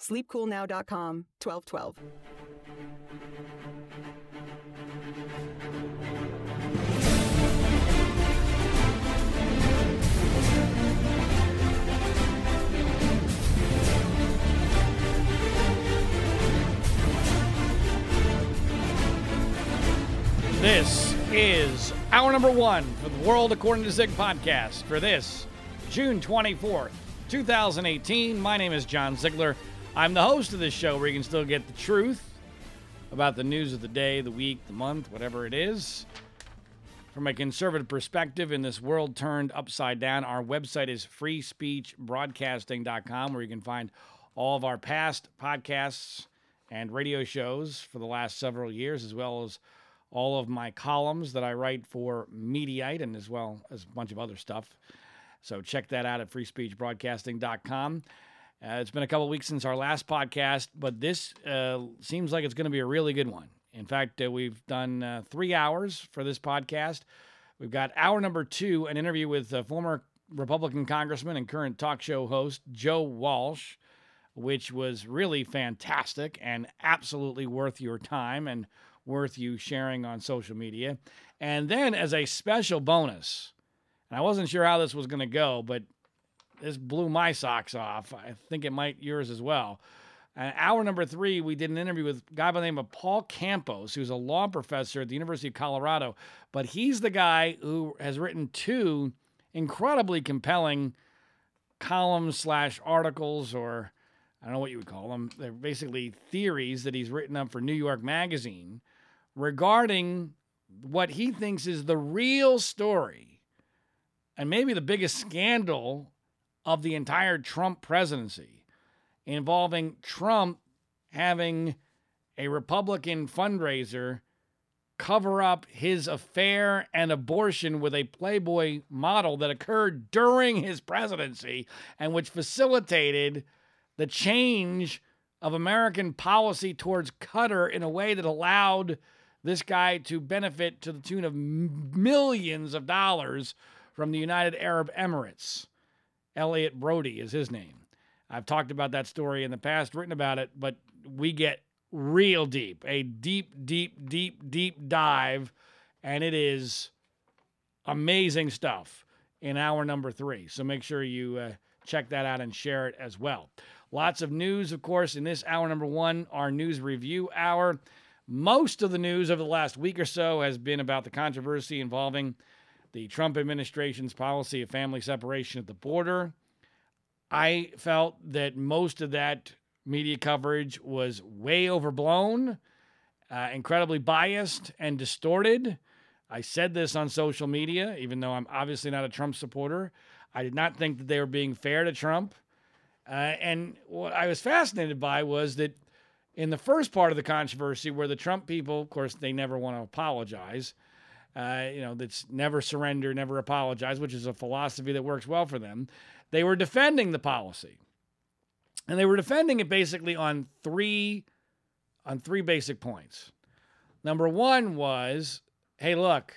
sleepcoolnow.com 1212. This is hour number one for the World According to Zig podcast for this June 24th, 2018. My name is John Ziegler. I'm the host of this show where you can still get the truth about the news of the day, the week, the month, whatever it is. From a conservative perspective, in this world turned upside down, our website is freespeechbroadcasting.com where you can find all of our past podcasts and radio shows for the last several years, as well as all of my columns that I write for Mediaite and as well as a bunch of other stuff. So check that out at freespeechbroadcasting.com. Uh, it's been a couple weeks since our last podcast, but this uh, seems like it's going to be a really good one. In fact, uh, we've done uh, three hours for this podcast. We've got hour number two, an interview with uh, former Republican congressman and current talk show host Joe Walsh, which was really fantastic and absolutely worth your time and worth you sharing on social media. And then, as a special bonus, and I wasn't sure how this was going to go, but this blew my socks off. I think it might yours as well. Uh, hour number three, we did an interview with a guy by the name of Paul Campos, who's a law professor at the University of Colorado. But he's the guy who has written two incredibly compelling columns slash articles, or I don't know what you would call them. They're basically theories that he's written up for New York Magazine regarding what he thinks is the real story and maybe the biggest scandal of the entire Trump presidency involving Trump having a Republican fundraiser cover up his affair and abortion with a Playboy model that occurred during his presidency and which facilitated the change of American policy towards Qatar in a way that allowed this guy to benefit to the tune of millions of dollars from the United Arab Emirates. Elliott Broidy is his name. I've talked about that story in the past, written about it, but we get real deep, a deep, deep, deep, deep dive, and it is amazing stuff in hour number three. So make sure you uh, check that out and share it as well. Lots of news, of course, in this hour number one, our news review hour. Most of the news over the last week or so has been about the controversy involving the Trump administration's policy of family separation at the border. I felt that most of that media coverage was way overblown, uh, incredibly biased, and distorted. I said this on social media, even though I'm obviously not a Trump supporter. I did not think that they were being fair to Trump. Uh, and what I was fascinated by was that in the first part of the controversy, where the Trump people, of course, they never want to apologize. Uh, you know, that's never surrender, never apologize, which is a philosophy that works well for them. They were defending the policy, and they were defending it basically on three on three basic points. Number one was, hey, look,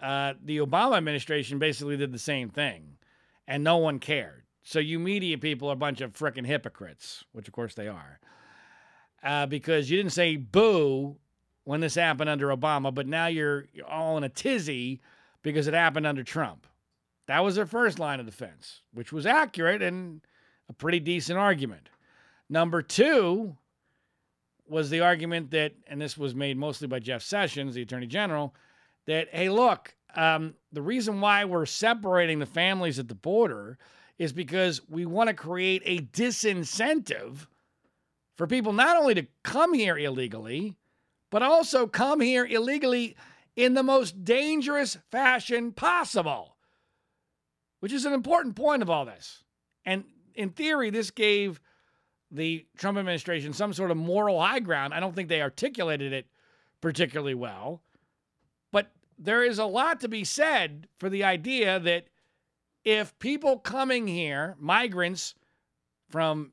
uh, the Obama administration basically did the same thing, and no one cared. So you media people are a bunch of freaking hypocrites, which of course they are uh, because you didn't say boo when this happened under Obama, but now you're, you're all in a tizzy because it happened under Trump. That was their first line of defense, which was accurate and a pretty decent argument. Number two, was the argument that, and this was made mostly by Jeff Sessions, the Attorney General, that, hey, look, um, the reason why we're separating the families at the border is because we want to create a disincentive for people not only to come here illegally, but also come here illegally in the most dangerous fashion possible, which is an important point of all this. And in theory, this gave the Trump administration some sort of moral high ground. I don't think they articulated it particularly well. But there is a lot to be said for the idea that if people coming here, migrants from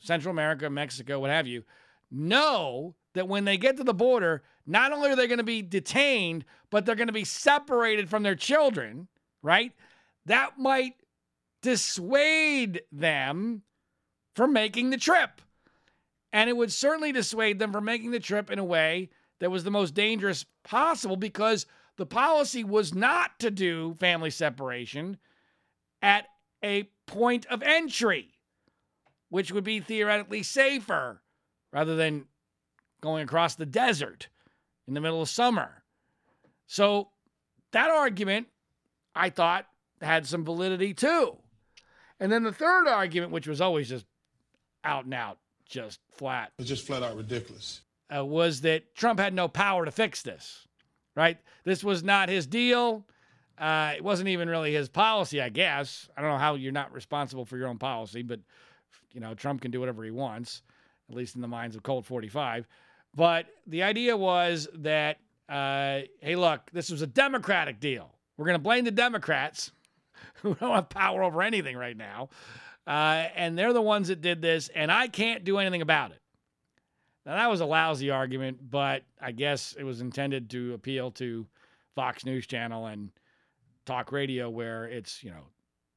Central America, Mexico, what have you, know that when they get to the border, not only are they going to be detained, but they're going to be separated from their children, right? That might dissuade them from making the trip. And it would certainly dissuade them from making the trip in a way that was the most dangerous possible because the policy was not to do family separation at a point of entry, which would be theoretically safer rather than going across the desert in the middle of summer. So that argument, I thought, had some validity too. And then the third argument, which was always just out and out, just flat. It's just flat out ridiculous. Uh, was that Trump had no power to fix this, right? This was not his deal. Uh, it wasn't even really his policy, I guess. I don't know how you're not responsible for your own policy, but you know Trump can do whatever he wants, at least in the minds of Cult 45. But the idea was that, uh, hey, look, this was a Democratic deal. We're going to blame the Democrats, who don't have power over anything right now, uh, and they're the ones that did this, and I can't do anything about it. Now, that was a lousy argument, but I guess it was intended to appeal to Fox News Channel and talk radio, where it's, you know,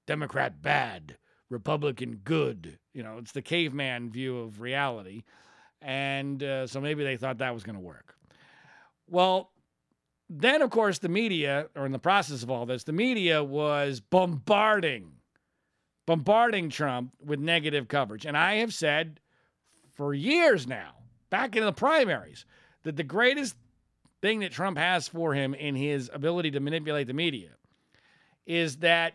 Democrat bad, Republican good. You know, it's the caveman view of reality. And uh, so maybe they thought that was going to work. Well, then, of course, the media, or in the process of all this, the media was bombarding, bombarding Trump with negative coverage. And I have said for years now, back in the primaries, that the greatest thing that Trump has for him in his ability to manipulate the media is that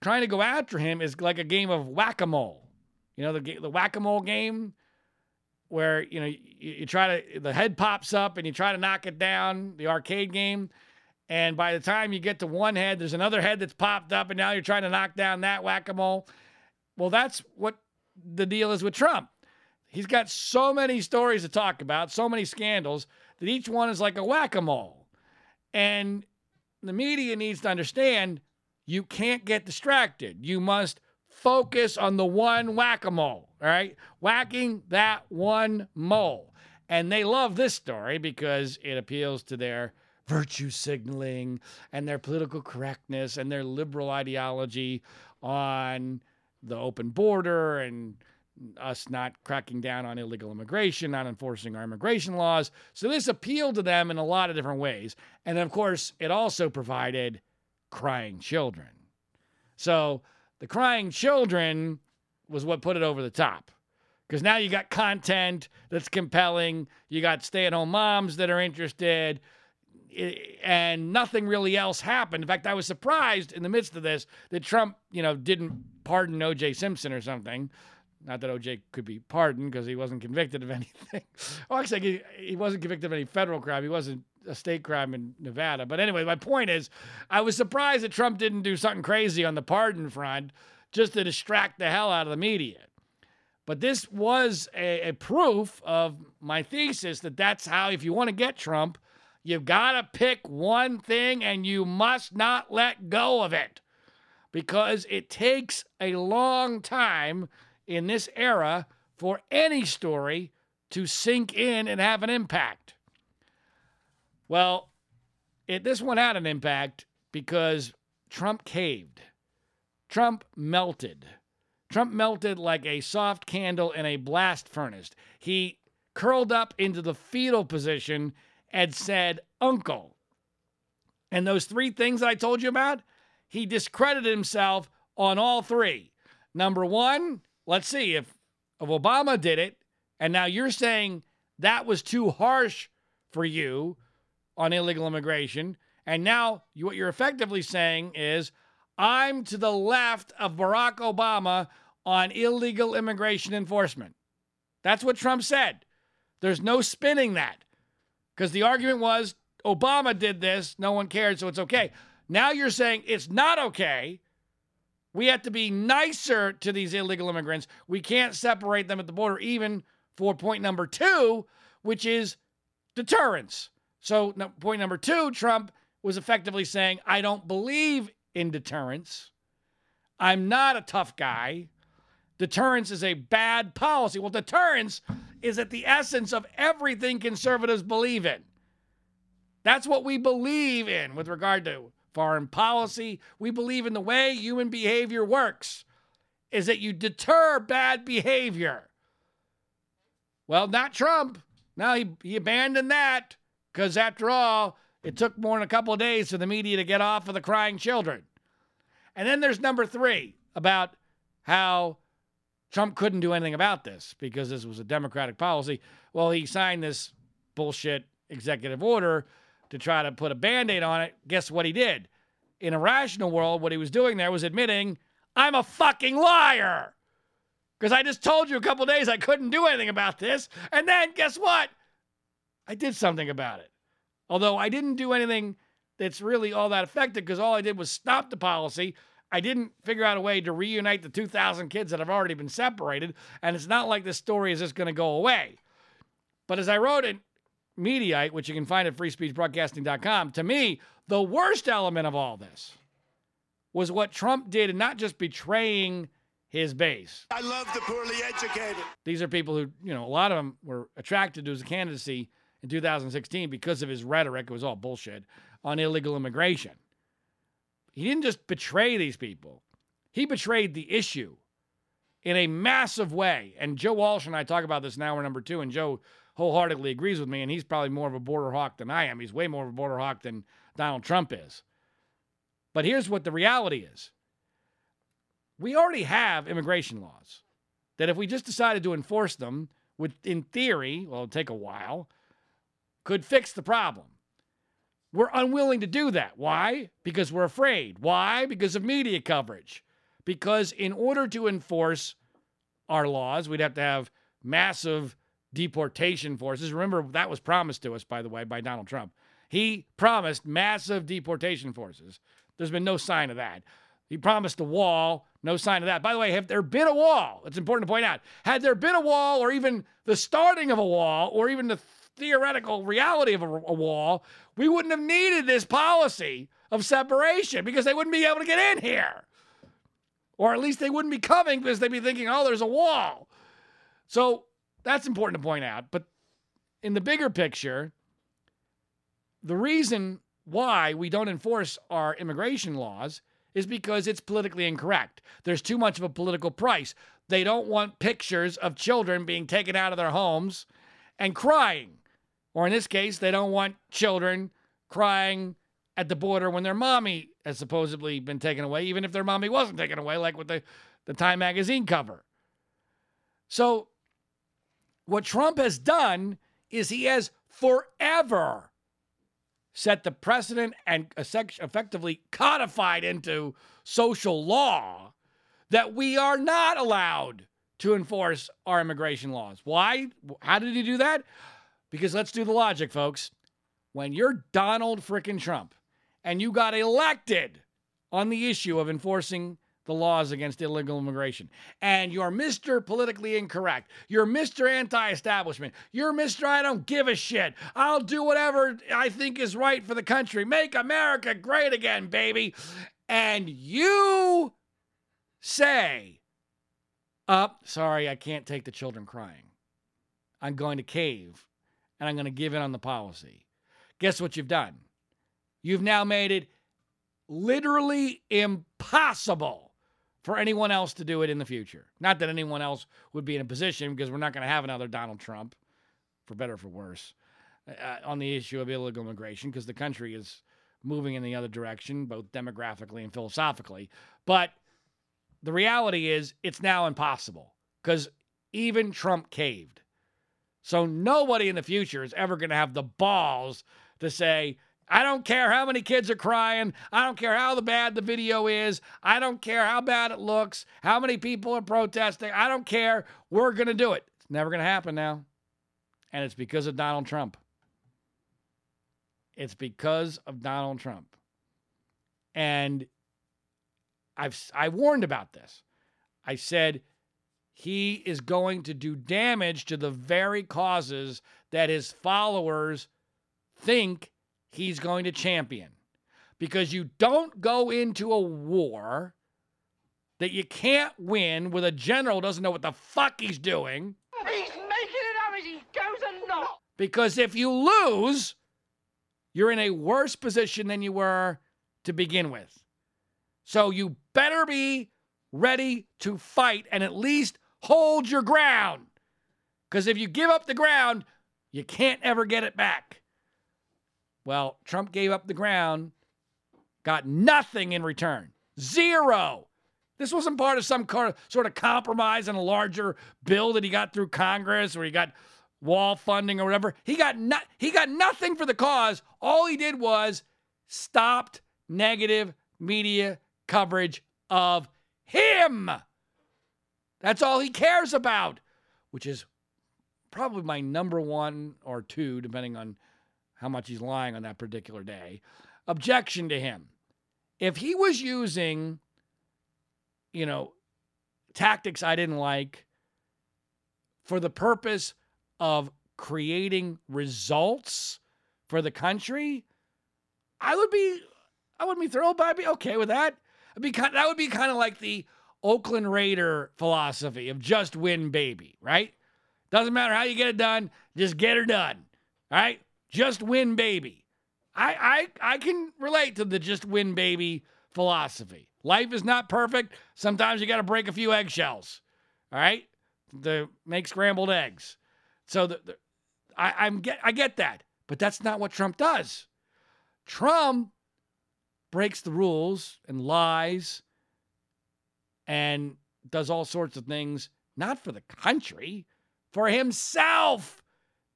trying to go after him is like a game of whack a mole. You know, the, the whack a mole game where you know you, you, try to the head pops up and you try to knock it down the arcade game. And by the time you get to one head there's another head that's popped up and now you're trying to knock down that whack-a-mole. Well that's what the deal is with trump. He's got so many stories to talk about so many scandals that each one is like a whack-a-mole. And the media needs to understand you can't get distracted. You must focus on the one whack a mole, all right? Whacking that one mole. And they love this story because it appeals to their virtue signaling and their political correctness and their liberal ideology on the open border and us not cracking down on illegal immigration, not enforcing our immigration laws. So this appealed to them in a lot of different ways. And of course, it also provided crying children. So the crying children was what put it over the top. Because now you got content that's compelling, you got stay at home moms that are interested, and nothing really else happened. In fact, I was surprised in the midst of this that Trump, you know, didn't pardon O.J. Simpson or something. Not that O.J. could be pardoned because he wasn't convicted of anything. well, actually, he, he wasn't convicted of any federal crime. He wasn't a state crime in Nevada. But anyway, my point is, I was surprised that Trump didn't do something crazy on the pardon front just to distract the hell out of the media. But this was a, a proof of my thesis that that's how, if you want to get Trump, you've got to pick one thing and you must not let go of it because it takes a long time in this era for any story to sink in and have an impact. Well, it, this one had an impact because Trump caved. Trump melted. Trump melted like a soft candle in a blast furnace. He curled up into the fetal position and said, Uncle. And those three things I told you about, he discredited himself on all three. Number one, let's see if, if Obama did it, and now you're saying that was too harsh for you on illegal immigration. And now you, what you're effectively saying is, I'm to the left of Barack Obama on illegal immigration enforcement. That's what Trump said. There's no spinning that because the argument was Obama did this, no one cared, so it's okay. Now you're saying it's not okay. We have to be nicer to these illegal immigrants. We can't separate them at the border, even for point number two, which is deterrence. So, no, point number two, Trump was effectively saying, I don't believe in deterrence. I'm not a tough guy. Deterrence is a bad policy. Well, deterrence is at the essence of everything conservatives believe in. That's what we believe in with regard to foreign policy. We believe in the way human behavior works is that you deter bad behavior. Well, not Trump. Now he, he abandoned that because, after all, it took more than a couple of days for the media to get off of the crying children. And then there's number three about how Trump couldn't do anything about this because this was a Democratic policy. Well, he signed this bullshit executive order to try to put a band aid on it. Guess what he did? In a rational world, what he was doing there was admitting, I'm a fucking liar. Because I just told you a couple days I couldn't do anything about this. And then guess what? I did something about it. Although I didn't do anything that's really all that effective because all I did was stop the policy I didn't figure out a way to reunite the 2,000 kids that have already been separated. And it's not like this story is just going to go away. But as I wrote in Mediaite, which you can find at freespeechbroadcasting.com, to me, the worst element of all this was what Trump did in not just betraying his base. I love the poorly educated. These are people who, you know, a lot of them were attracted to his candidacy in 2016 because of his rhetoric. It was all bullshit on illegal immigration. He didn't just betray these people, he betrayed the issue in a massive way. And Joe Walsh and I talk about this now. We're number two, and Joe wholeheartedly agrees with me. And he's probably more of a border hawk than I am. He's way more of a border hawk than Donald Trump is. But here's what the reality is we already have immigration laws that if we just decided to enforce them, would, in theory, well, it'll take a while, could fix the problem. We're unwilling to do that. Why? Because we're afraid. Why? Because of media coverage. Because in order to enforce our laws, we'd have to have massive deportation forces. Remember, that was promised to us, by the way, by Donald Trump. He promised massive deportation forces. There's been no sign of that. He promised a wall, no sign of that. By the way, have there been a wall? It's important to point out. Had there been a wall, or even the starting of a wall, or even the theoretical reality of a, a wall, we wouldn't have needed this policy of separation because they wouldn't be able to get in here. Or at least they wouldn't be coming because they'd be thinking, oh, there's a wall. So that's important to point out. But in the bigger picture, the reason why we don't enforce our immigration laws is because it's politically incorrect. There's too much of a political price. They don't want pictures of children being taken out of their homes and crying. Or in this case, they don't want children crying at the border when their mommy has supposedly been taken away, even if their mommy wasn't taken away, like with the, the Time magazine cover. So, what Trump has done is he has forever set the precedent and uh, effectively codified into social law that we are not allowed to enforce our immigration laws. Why? How did he do that? Because let's do the logic, folks. When you're Donald frickin' Trump and you got elected on the issue of enforcing the laws against illegal immigration, and you're Mr. Politically Incorrect, you're Mr. Anti establishment, you're Mr. I don't give a shit, I'll do whatever I think is right for the country, make America great again, baby. And you say, Up, oh, sorry, I can't take the children crying. I'm going to cave and I'm going to give in on the policy. Guess what you've done? You've now made it literally impossible for anyone else to do it in the future. Not that anyone else would be in a position because we're not going to have another Donald Trump, for better or for worse, uh, on the issue of illegal immigration because the country is moving in the other direction, both demographically and philosophically. But the reality is, it's now impossible because even Trump caved. So nobody in the future is ever going to have the balls to say, I don't care how many kids are crying. I don't care how bad the video is. I don't care how bad it looks, how many people are protesting. I don't care. We're going to do it. It's never going to happen now. And it's because of Donald Trump. It's because of Donald Trump. And I've I warned about this. I said he is going to do damage to the very causes that his followers think he's going to champion. Because you don't go into a war that you can't win with a general doesn't know what the fuck he's doing. He's making it up as he goes along. Because if you lose, you're in a worse position than you were to begin with. So you better be ready to fight and at least hold your ground. Because if you give up the ground, you can't ever get it back. Well, Trump gave up the ground, got nothing in return. Zero. This wasn't part of some sort of compromise in a larger bill that he got through Congress or he got wall funding or whatever. He got he got nothing for the cause. All he did was stopped negative media coverage of him. That's all he cares about, which is probably my number one or two, depending on how much he's lying on that particular day. Objection to him. If he was using, you know, tactics I didn't like for the purpose of creating results for the country, I would be I wouldn't be thrilled, but I'd be okay with that. It'd be kind, that would be kind of like the Oakland Raider philosophy of just win, baby, right? Doesn't matter how you get it done, just get her done. All right? Just win, baby. I I I can relate to the just win, baby philosophy. Life is not perfect. Sometimes you got to break a few eggshells. All right? To make scrambled eggs. So the, the I, I'm get I get that, but that's not what Trump does. Trump breaks the rules and lies and does all sorts of things, not for the country, for himself.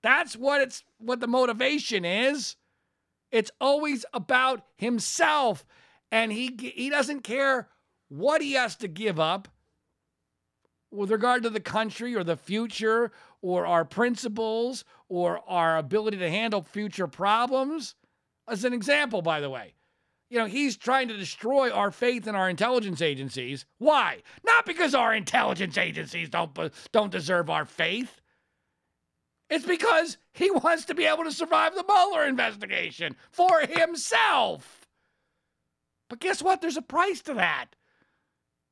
That's what it's what the motivation is. It's always about himself. And he he doesn't care what he has to give up with regard to the country or the future or our principles or our ability to handle future problems. As an example, by the way, you know, he's trying to destroy our faith in our intelligence agencies. Why? Not because our intelligence agencies don't don't deserve our faith. It's because he wants to be able to survive the Mueller investigation for himself. But guess what? There's a price to that.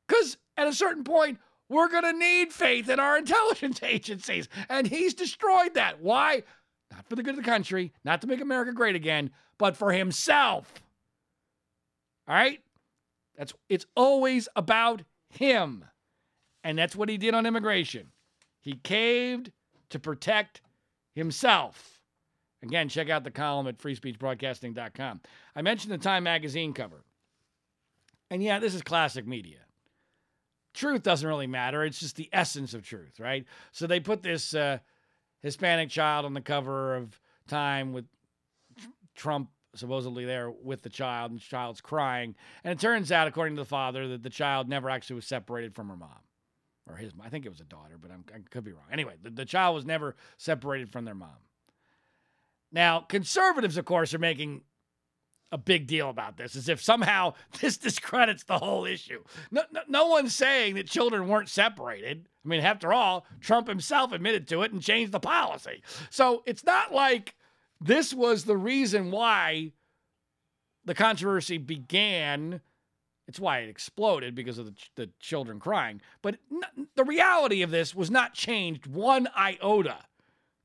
Because at a certain point, we're going to need faith in our intelligence agencies. And he's destroyed that. Why? Not for the good of the country, not to make America great again, but for himself. All right? That's it's always about him. And that's what he did on immigration. He caved to protect himself. Again, check out the column at freespeechbroadcasting.com. I mentioned the Time magazine cover. And yeah, this is classic media. Truth doesn't really matter. It's just the essence of truth, right? So they put this uh, Hispanic child on the cover of Time with Trump supposedly there with the child, and the child's crying. And it turns out, according to the father, that the child never actually was separated from her mom. Or his, I think it was a daughter, but I'm, i could be wrong. Anyway, the, the child was never separated from their mom. Now, conservatives, of course, are making a big deal about this, as if somehow this discredits the whole issue. No, no, no, one's saying that children weren't separated. I mean, after all, Trump himself admitted to it and changed the policy. So it's not like this was the reason why the controversy began. It's why it exploded because of the, the children crying. But n- the reality of this was not changed one iota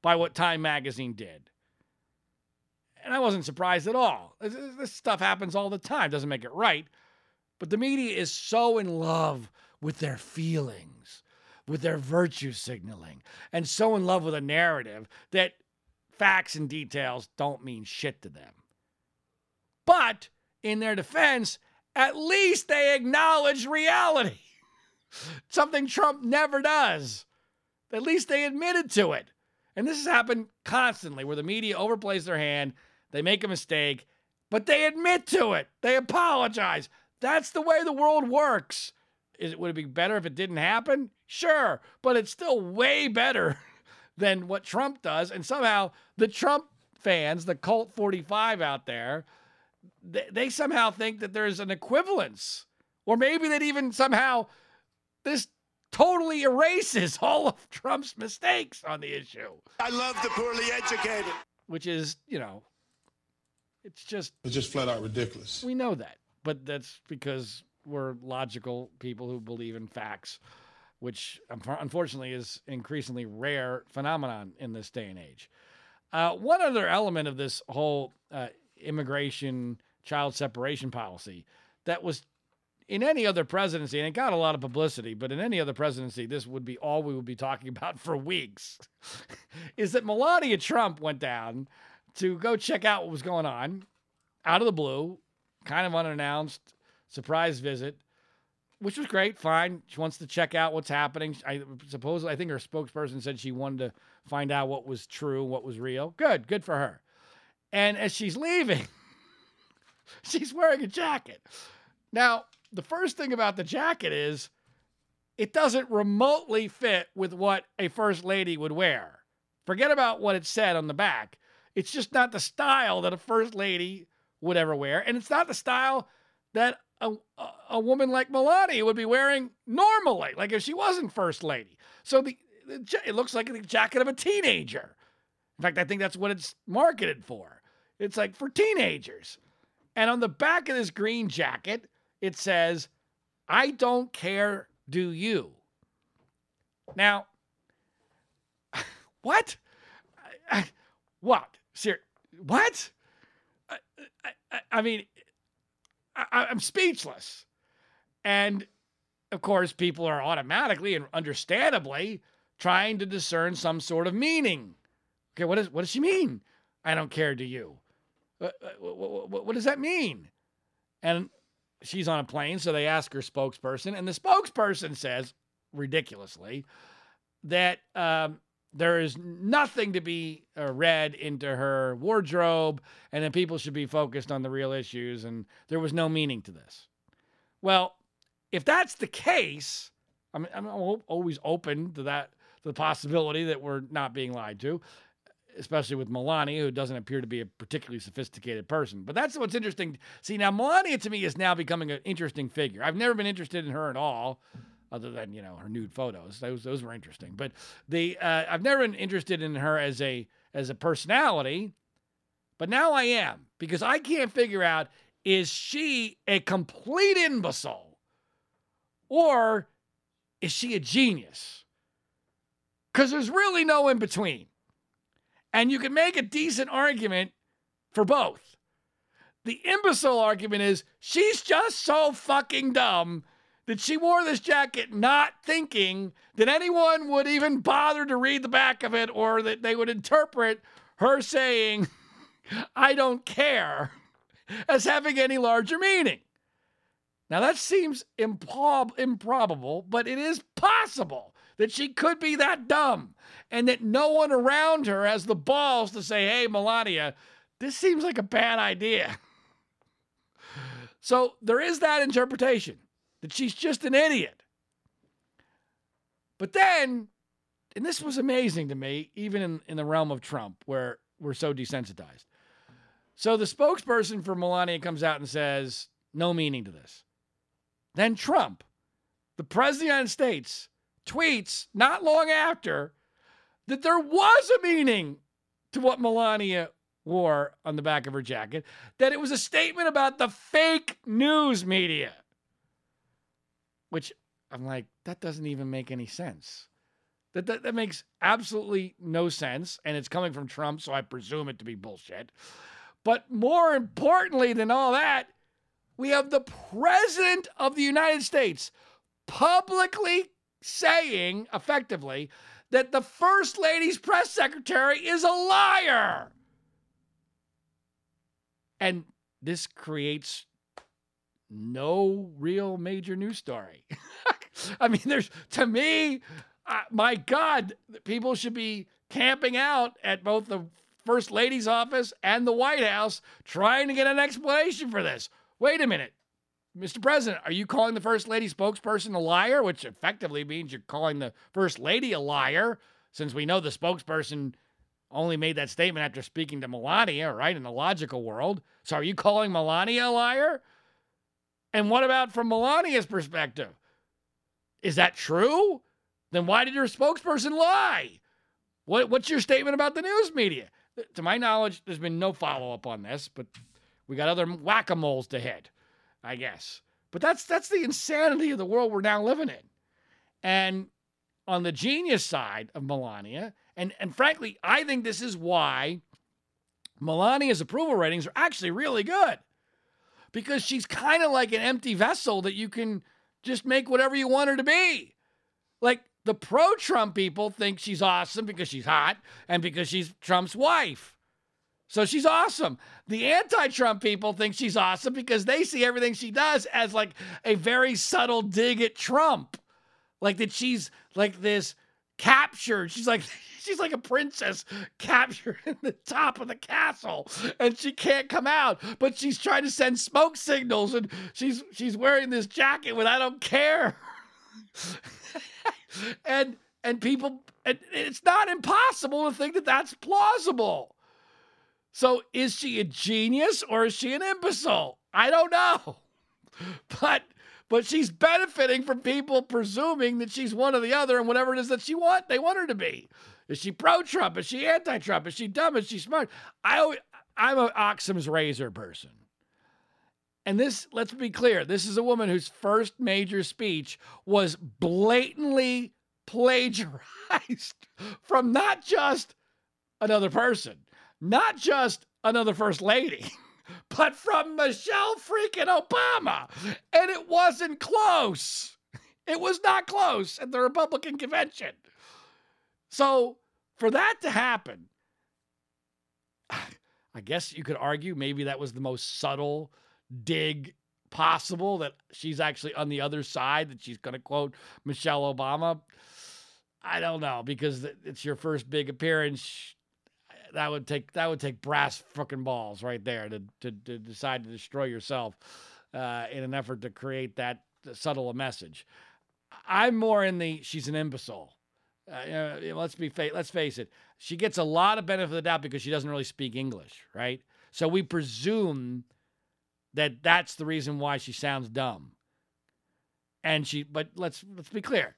by what Time magazine did. And I wasn't surprised at all. This, this stuff happens all the time, doesn't make it right. But the media is so in love with their feelings, with their virtue signaling, and so in love with a narrative that facts and details don't mean shit to them. But in their defense, at least they acknowledge reality. Something Trump never does. At least they admitted to it. And this has happened constantly where the media overplays their hand, they make a mistake, but they admit to it. They apologize. That's the way the world works. Is it would it be better if it didn't happen? Sure, but it's still way better than what Trump does. And somehow the Trump fans, the cult 45 out there, they, they somehow think that there's an equivalence. Or maybe that even somehow this totally erases all of Trump's mistakes on the issue. I love the poorly educated. Which is, you know, it's just. It's just flat out ridiculous. We know that. But that's because we're logical people who believe in facts, which unfortunately is increasingly rare phenomenon in this day and age. Uh, one other element of this whole uh, immigration child separation policy that was in any other presidency, and it got a lot of publicity, but in any other presidency, this would be all we would be talking about for weeks, is that Melania Trump went down to go check out what was going on out of the blue, kind of unannounced, surprise visit, which was great. Fine. She wants to check out what's happening. I suppose, I think her spokesperson said she wanted to find out what was true, what was real. Good. Good for her. And as she's leaving, she's wearing a jacket. Now, the first thing about the jacket is it doesn't remotely fit with what a first lady would wear. Forget about what it said on the back. It's just not the style that a first lady would ever wear. And it's not the style that a, a, woman like Melania would be wearing normally, like if she wasn't first lady. So the, the it looks like the jacket of a teenager. In fact, I think that's what it's marketed for. It's like for teenagers. And on the back of this green jacket, it says, I don't care, do you? Now, what? what? Sir, what? I, I mean, I, I'm speechless. And of course, people are automatically and understandably trying to discern some sort of meaning. Okay, what, is, what does she mean? I don't care, do you? Uh, what, what, what does that mean? And she's on a plane, so they ask her spokesperson, and the spokesperson says, ridiculously, that um, there is nothing to be uh, read into her wardrobe, and that people should be focused on the real issues, and there was no meaning to this. Well, if that's the case, I'm, I'm always open to that, the possibility that we're not being lied to especially with Melania, who doesn't appear to be a particularly sophisticated person. But that's what's interesting. See, now Melania to me is now becoming an interesting figure. I've never been interested in her at all, other than you know her nude photos. Those those were interesting. But the uh, I've never been interested in her as a as a personality. But now I am because I can't figure out is she a complete imbecile or is she a genius? Because there's really no in between. And you can make a decent argument for both. The imbecile argument is she's just so fucking dumb that she wore this jacket not thinking that anyone would even bother to read the back of it or that they would interpret her saying, I don't care, as having any larger meaning. Now, that seems improb- improbable, but it is possible that she could be that dumb and that no one around her has the balls to say, hey, Melania, this seems like a bad idea. So there is that interpretation that she's just an idiot. But then, and this was amazing to me, even in, in the realm of Trump, where we're so desensitized. So the spokesperson for Melania comes out and says, no meaning to this. Then Trump, the president of the United States, tweets not long after that there was a meaning to what Melania wore on the back of her jacket, that it was a statement about the fake news media. Which I'm like, that doesn't even make any sense. That, that, that makes absolutely no sense. And it's coming from Trump, so I presume it to be bullshit. But more importantly than all that, we have the President of the United States publicly saying, effectively, that the First Lady's press secretary is a liar. And this creates no real major news story. I mean, there's, to me, uh, my God, people should be camping out at both the First Lady's office and the White House trying to get an explanation for this. Wait a minute. Mr. President, are you calling the First Lady spokesperson a liar? Which effectively means you're calling the First Lady a liar, since we know the spokesperson only made that statement after speaking to Melania, right, in the logical world. So are you calling Melania a liar? And what about from Melania's perspective? Is that true? Then why did your spokesperson lie? What, what's your statement about the news media? To my knowledge, there's been no follow up on this, but we got other whack a moles to hit, I guess. But that's that's the insanity of the world we're now living in. And on the genius side of Melania, and, and frankly, I think this is why Melania's approval ratings are actually really good. Because she's kind of like an empty vessel that you can just make whatever you want her to be. Like the pro Trump people think she's awesome because she's hot and because she's Trump's wife. So she's awesome. The anti Trump people think she's awesome because they see everything she does as like a very subtle dig at Trump. Like that she's like this captured. She's like she's like a princess captured in the top of the castle and she can't come out, but she's trying to send smoke signals and she's she's wearing this jacket with I don't care. and and people and it's not impossible to think that that's plausible. So is she a genius or is she an imbecile? I don't know. But but she's benefiting from people presuming that she's one or the other and whatever it is that she want they want her to be. Is she pro Trump? Is she anti Trump? Is she dumb? Is she smart? I I'm a Occam's razor person. And this, let's be clear, this is a woman whose first major speech was blatantly plagiarized from not just another person, not just another first lady, but from Michelle freaking Obama. And it wasn't close. It was not close at the Republican convention. So for that to happen, I guess you could argue maybe that was the most subtle dig possible that she's actually on the other side, that she's going to quote Michelle Obama. I don't know because it's your first big appearance. That would take that would take brass fucking balls right there to to, to decide to destroy yourself uh, in an effort to create that subtle a message. I'm more in the she's an imbecile. Uh, let's be fa- let's face it. She gets a lot of benefit of the doubt because she doesn't really speak English, right? So we presume that that's the reason why she sounds dumb. And she, but let's let's be clear.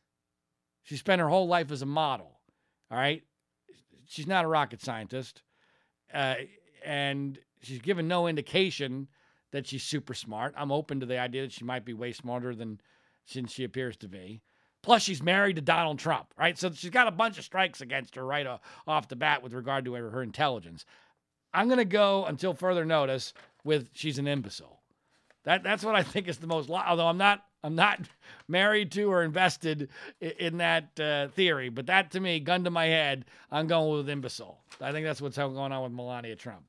She spent her whole life as a model. All right, she's not a rocket scientist, uh, and she's given no indication that she's super smart. I'm open to the idea that she might be way smarter than since she appears to be. Plus, she's married to Donald Trump, right? So she's got a bunch of strikes against her right off the bat with regard to her, her intelligence. I'm going to go until further notice with she's an imbecile. That that's what I think is the most. Although I'm not I'm not married to or invested in, in that uh, theory, but that to me, gun to my head, I'm going with imbecile. I think that's what's going on with Melania Trump.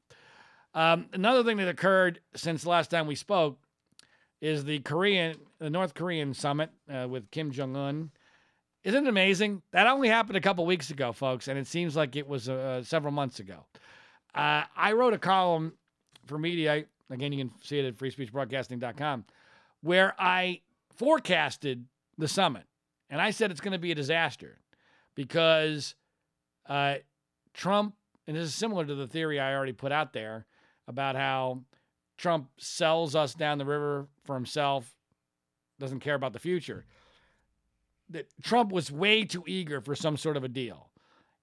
Um, another thing that occurred since the last time we spoke is the Korean, the North Korean summit uh, with Kim Jong Un. Isn't it amazing? That only happened a couple weeks ago, folks, and it seems like it was uh, several months ago. Uh, I wrote a column for Mediaite. Again, you can see it at freespeechbroadcasting.com, where I forecasted the summit, and I said it's going to be a disaster because uh, Trump, and this is similar to the theory I already put out there about how Trump sells us down the river for himself, doesn't care about the future. That Trump was way too eager for some sort of a deal.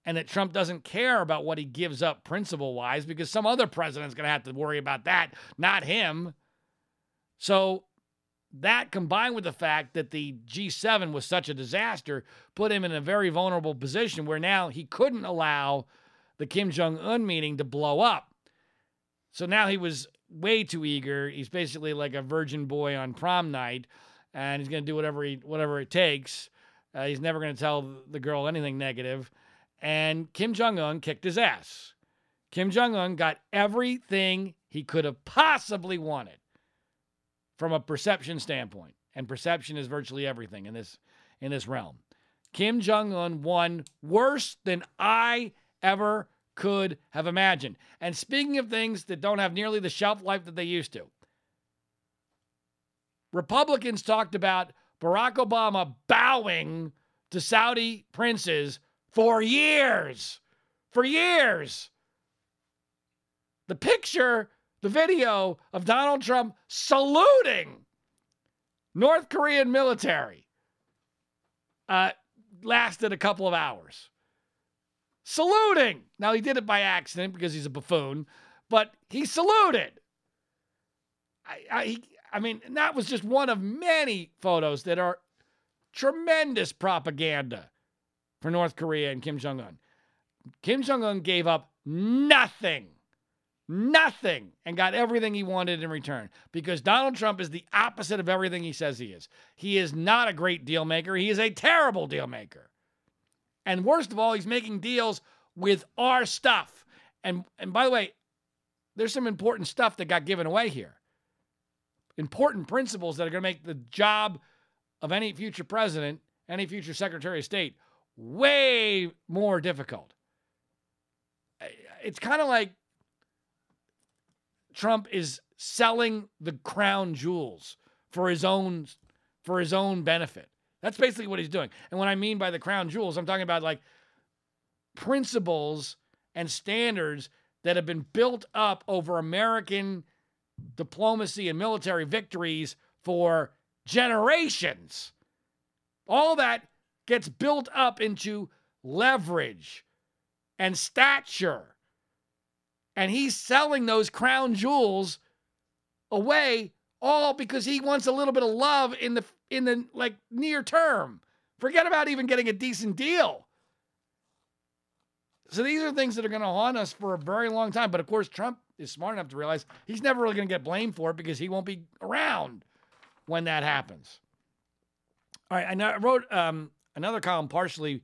And that Trump doesn't care about what he gives up principle wise because some other president's going to have to worry about that, not him. So that combined with the fact that the G7 was such a disaster put him in a very vulnerable position where now he couldn't allow the Kim Jong un meeting to blow up. So now he was way too eager. He's basically like a virgin boy on prom night, and he's going to do whatever he whatever it takes. Uh, he's never going to tell the girl anything negative. And Kim Jong Un kicked his ass. Kim Jong Un got everything he could have possibly wanted from a perception standpoint, and perception is virtually everything in this in this realm. Kim Jong Un won worse than I ever could have imagined. And speaking of things that don't have nearly the shelf life that they used to, Republicans talked about Barack Obama bowing to Saudi princes for years. For years. The picture, the video of Donald Trump saluting North Korean military uh, lasted a couple of hours. Saluting. Now, he did it by accident because he's a buffoon, but he saluted. I, I, I mean, that was just one of many photos that are tremendous propaganda for North Korea and Kim Jong un. Kim Jong un gave up nothing, nothing, and got everything he wanted in return because Donald Trump is the opposite of everything he says he is. He is not a great deal maker, he is a terrible deal maker. And worst of all, he's making deals with our stuff. And, and by the way, there's some important stuff that got given away here important principles that are going to make the job of any future president, any future secretary of state, way more difficult. It's kind of like Trump is selling the crown jewels for his own for his own benefit. That's basically what he's doing. And what I mean by the crown jewels, I'm talking about like principles and standards that have been built up over American diplomacy and military victories for generations. All that gets built up into leverage and stature. And he's selling those crown jewels away all because he wants a little bit of love in the in the like near term. Forget about even getting a decent deal. So these are things that are going to haunt us for a very long time. But of course, Trump is smart enough to realize he's never really going to get blamed for it because he won't be around when that happens. All right, I wrote um, another column partially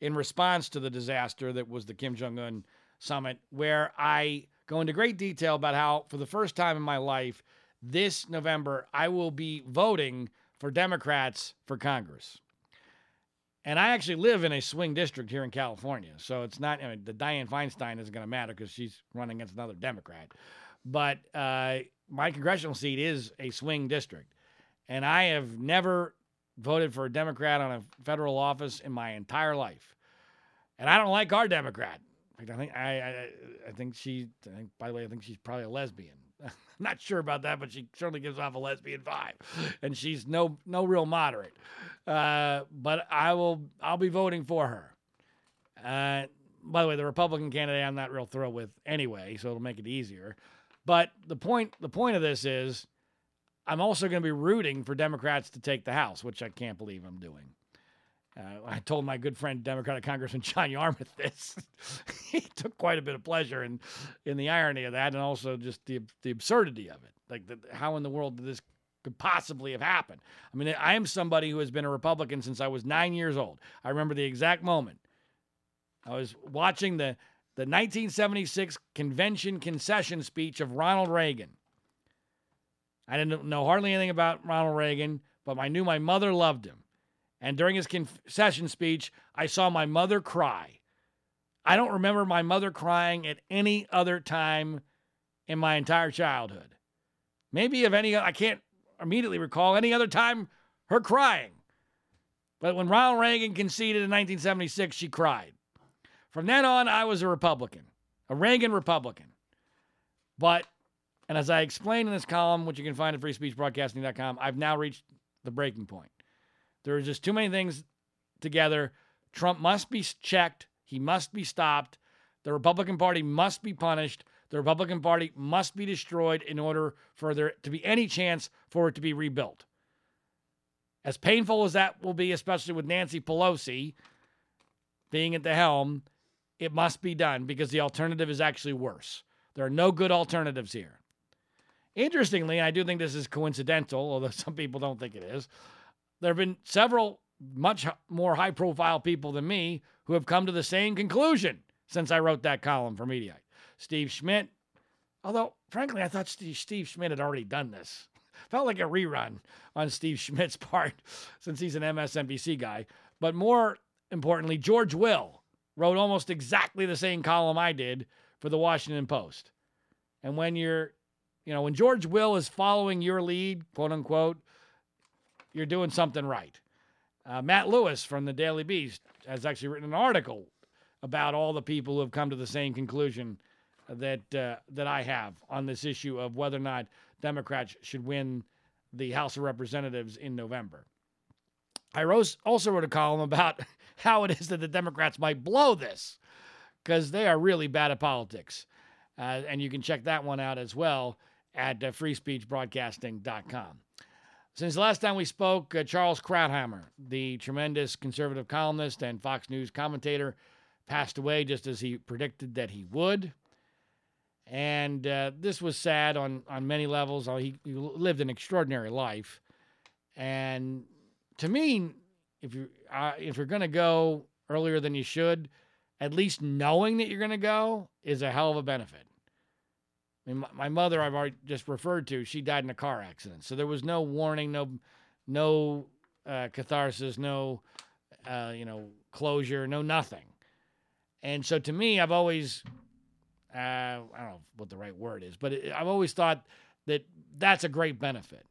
in response to the disaster that was the Kim Jong Un summit, where I go into great detail about how, for the first time in my life, this November, I will be voting for Democrats for Congress. And I actually live in a swing district here in California. So it's not, I mean, the Dianne Feinstein isn't going to matter because she's running against another Democrat. But uh, my congressional seat is a swing district. And I have never voted for a Democrat on a federal office in my entire life. And I don't like our Democrat. I think I, I, I think she. I think, by the way, I think she's probably a lesbian. Not sure about that, but she certainly gives off a lesbian vibe, and she's no no real moderate. Uh, but I will I'll be voting for her. Uh, by the way, the Republican candidate I'm not real thrilled with anyway, so it'll make it easier. But the point the point of this is, I'm also going to be rooting for Democrats to take the House, which I can't believe I'm doing. Uh, I told my good friend Democratic Congressman John Yarmuth this. he took quite a bit of pleasure in in the irony of that, and also just the the absurdity of it. Like, the, how in the world did this could possibly have happened? I mean, I am somebody who has been a Republican since I was nine years old. I remember the exact moment. I was watching the the 1976 convention concession speech of Ronald Reagan. I didn't know hardly anything about Ronald Reagan, but I knew my mother loved him. And during his concession speech, I saw my mother cry. I don't remember my mother crying at any other time in my entire childhood. Maybe of any, I can't immediately recall any other time her crying. But when Ronald Reagan conceded in 1976, she cried. From then on, I was a Republican, a Reagan Republican. But, and as I explained in this column, which you can find at freespeechbroadcasting.com, I've now reached the breaking point. There are just too many things together. Trump must be checked. He must be stopped. The Republican Party must be punished. The Republican Party must be destroyed in order for there to be any chance for it to be rebuilt. As painful as that will be, especially with Nancy Pelosi being at the helm, it must be done because the alternative is actually worse. There are no good alternatives here. Interestingly, I do think this is coincidental, although some people don't think it is there have been several much more high profile people than me who have come to the same conclusion since I wrote that column for Mediaite. Steve Schmidt, although frankly, I thought Steve, Steve Schmidt had already done this. Felt like a rerun on Steve Schmidt's part since he's an MSNBC guy. But more importantly, George Will, wrote almost exactly the same column I did for the Washington Post. And when you're, you know, when George Will is following your lead, quote unquote, you're doing something right. Uh, Matt Lewis from the Daily Beast has actually written an article about all the people who have come to the same conclusion that uh, that I have on this issue of whether or not Democrats should win the House of Representatives in November. I wrote, also wrote a column about how it is that the Democrats might blow this because they are really bad at politics. Uh, and you can check that one out as well at uh, freespeechbroadcasting.com. Since the last time we spoke, uh, Charles Krauthammer, the tremendous conservative columnist and Fox News commentator, passed away just as he predicted that he would. And uh, this was sad on, on many levels. Uh, he, he lived an extraordinary life. And to me, if you uh, if you're going to go earlier than you should, at least knowing that you're going to go is a hell of a benefit. I mean, my, mother, I've already just referred to, she died in a car accident, so there was no warning, no no uh, catharsis, no uh, you know closure, no nothing. And so to me, I've always uh, I don't know what the right word is, but I've always thought that that's a great benefit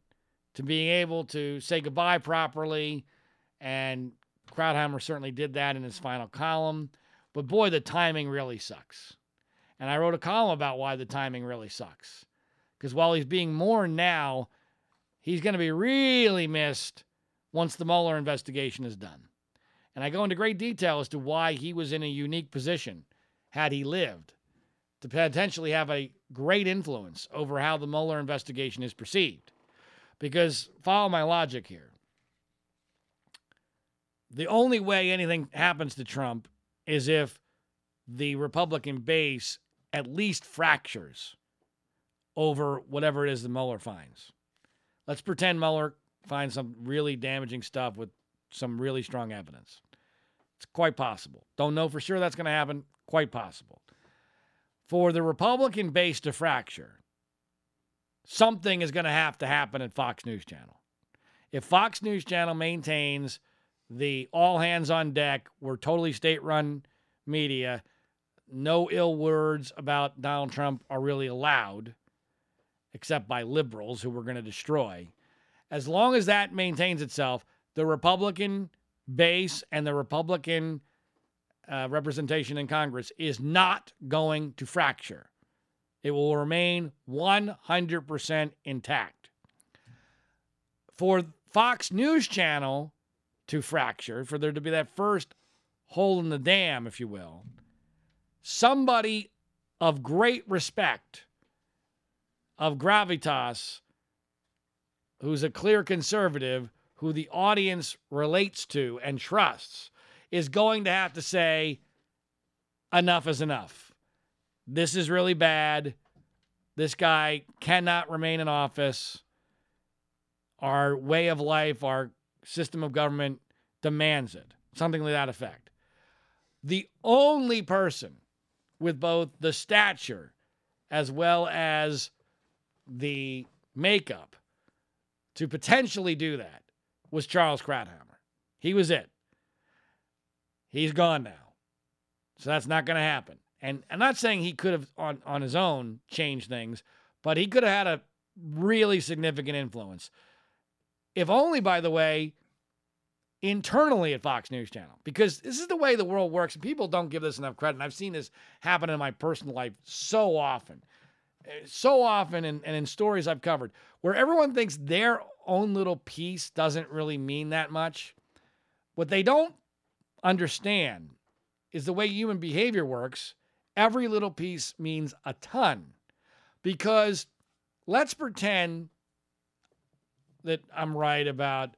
to being able to say goodbye properly. And Krauthammer certainly did that in his final column. But boy, the timing really sucks. And I wrote a column about why the timing really sucks. Because while he's being mourned now, he's going to be really missed once the Mueller investigation is done. And I go into great detail as to why he was in a unique position, had he lived, to potentially have a great influence over how the Mueller investigation is perceived. Because follow my logic here. The only way anything happens to Trump is if the Republican base at least fractures over whatever it is the Mueller finds. Let's pretend Mueller finds some really damaging stuff with some really strong evidence. It's quite possible. Don't know for sure that's going to happen. Quite possible. For the Republican base to fracture, something is going to have to happen at Fox News Channel. If Fox News Channel maintains the all hands on deck, we're totally state run media, no ill words about Donald Trump are really allowed, except by liberals who we're going to destroy. As long as that maintains itself, the Republican base and the Republican uh, representation in Congress is not going to fracture. It will remain 100% intact. For Fox News Channel to fracture, for there to be that first hole in the dam, if you will, somebody of great respect, of gravitas, who's a clear conservative, who the audience relates to and trusts, is going to have to say, enough is enough. This is really bad. This guy cannot remain in office. Our way of life, our system of government demands it. Something like that effect. The only person with both the stature as well as the makeup to potentially do that was Charles Krauthammer. He was it. He's gone now. So that's not going to happen. And I'm not saying he could have on, on his own changed things, but he could have had a really significant influence. If only, by the way, internally at Fox News Channel, because this is the way the world works. And people don't give this enough credit. And I've seen this happen in my personal life so often, eh, so often, and, and in stories I've covered, where everyone thinks their own little piece doesn't really mean that much. What they don't understand is the way human behavior works every little piece means a ton. Because let's pretend that I'm right about,